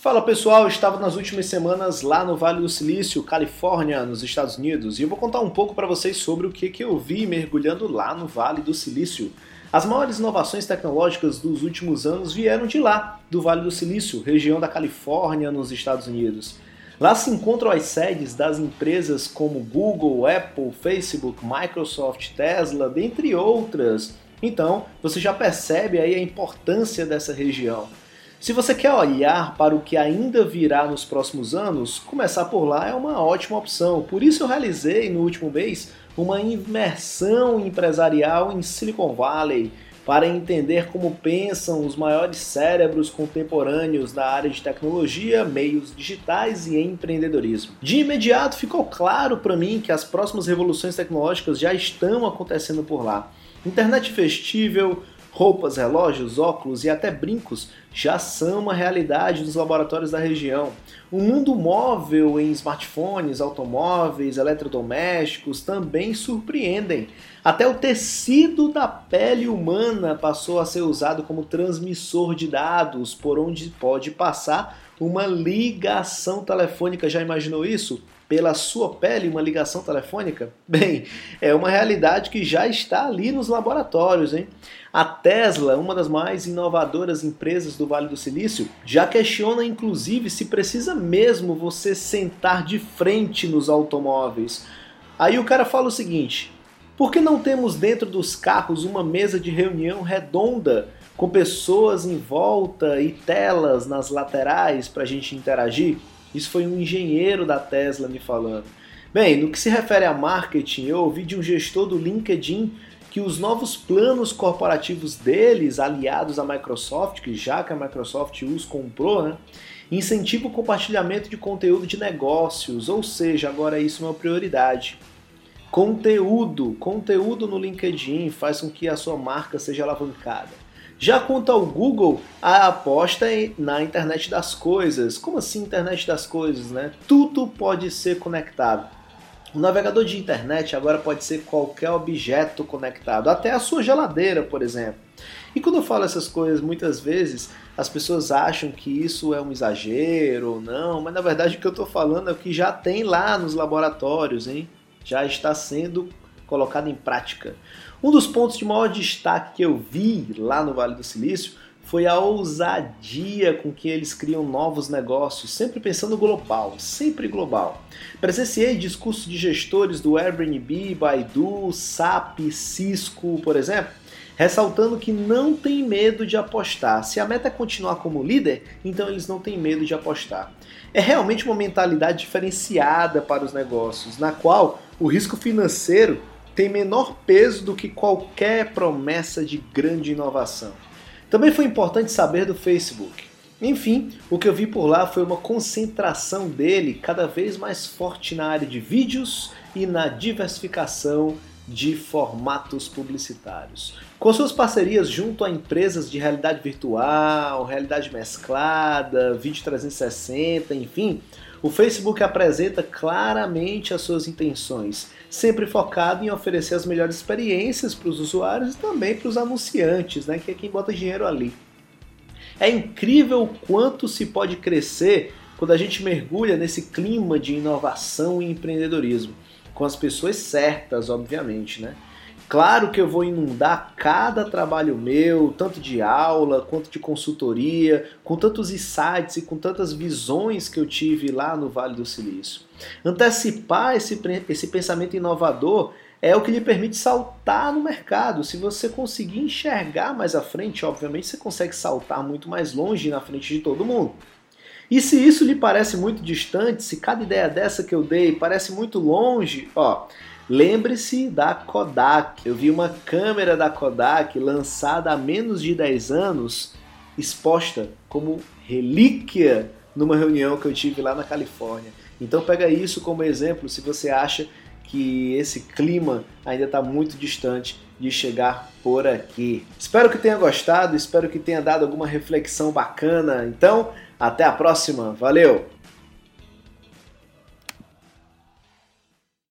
Fala pessoal, estava nas últimas semanas lá no Vale do Silício, Califórnia, nos Estados Unidos, e eu vou contar um pouco para vocês sobre o que, que eu vi mergulhando lá no Vale do Silício. As maiores inovações tecnológicas dos últimos anos vieram de lá, do Vale do Silício, região da Califórnia, nos Estados Unidos. Lá se encontram as sedes das empresas como Google, Apple, Facebook, Microsoft, Tesla, dentre outras. Então, você já percebe aí a importância dessa região. Se você quer olhar para o que ainda virá nos próximos anos, começar por lá é uma ótima opção. Por isso eu realizei no último mês uma imersão empresarial em Silicon Valley para entender como pensam os maiores cérebros contemporâneos da área de tecnologia, meios digitais e empreendedorismo. De imediato ficou claro para mim que as próximas revoluções tecnológicas já estão acontecendo por lá. Internet vestível, Roupas, relógios, óculos e até brincos já são uma realidade nos laboratórios da região. O mundo móvel em smartphones, automóveis, eletrodomésticos também surpreendem. Até o tecido da pele humana passou a ser usado como transmissor de dados, por onde pode passar uma ligação telefônica. Já imaginou isso? Pela sua pele, uma ligação telefônica? Bem, é uma realidade que já está ali nos laboratórios, hein? A Tesla, uma das mais inovadoras empresas do Vale do Silício, já questiona inclusive se precisa mesmo você sentar de frente nos automóveis. Aí o cara fala o seguinte: por que não temos dentro dos carros uma mesa de reunião redonda com pessoas em volta e telas nas laterais para a gente interagir? Isso foi um engenheiro da Tesla me falando. Bem, no que se refere a marketing, eu ouvi de um gestor do LinkedIn que os novos planos corporativos deles, aliados à Microsoft, que já que a Microsoft os comprou, né, incentivam o compartilhamento de conteúdo de negócios, ou seja, agora isso é uma prioridade. Conteúdo, conteúdo no LinkedIn faz com que a sua marca seja alavancada. Já quanto ao Google, a aposta é na internet das coisas. Como assim internet das coisas, né? Tudo pode ser conectado. O navegador de internet agora pode ser qualquer objeto conectado, até a sua geladeira, por exemplo. E quando eu falo essas coisas, muitas vezes as pessoas acham que isso é um exagero ou não, mas na verdade o que eu estou falando é o que já tem lá nos laboratórios, hein? Já está sendo colocado em prática. Um dos pontos de maior destaque que eu vi lá no Vale do Silício foi a ousadia com que eles criam novos negócios, sempre pensando global, sempre global. Presenciei discursos de gestores do Airbnb, Baidu, SAP, Cisco, por exemplo, ressaltando que não tem medo de apostar. Se a meta é continuar como líder, então eles não têm medo de apostar. É realmente uma mentalidade diferenciada para os negócios, na qual o risco financeiro tem menor peso do que qualquer promessa de grande inovação. Também foi importante saber do Facebook. Enfim, o que eu vi por lá foi uma concentração dele cada vez mais forte na área de vídeos e na diversificação de formatos publicitários. Com suas parcerias junto a empresas de realidade virtual, realidade mesclada, vídeo 360, enfim, o Facebook apresenta claramente as suas intenções, sempre focado em oferecer as melhores experiências para os usuários e também para os anunciantes, né, que é quem bota dinheiro ali. É incrível o quanto se pode crescer quando a gente mergulha nesse clima de inovação e empreendedorismo, com as pessoas certas, obviamente, né? Claro que eu vou inundar cada trabalho meu, tanto de aula quanto de consultoria, com tantos insights e com tantas visões que eu tive lá no Vale do Silício. Antecipar esse, esse pensamento inovador é o que lhe permite saltar no mercado. Se você conseguir enxergar mais à frente, obviamente você consegue saltar muito mais longe na frente de todo mundo. E se isso lhe parece muito distante, se cada ideia dessa que eu dei parece muito longe, ó, Lembre-se da Kodak. Eu vi uma câmera da Kodak lançada há menos de 10 anos, exposta como relíquia numa reunião que eu tive lá na Califórnia. Então pega isso como exemplo se você acha que esse clima ainda está muito distante de chegar por aqui. Espero que tenha gostado, espero que tenha dado alguma reflexão bacana. Então, até a próxima. Valeu!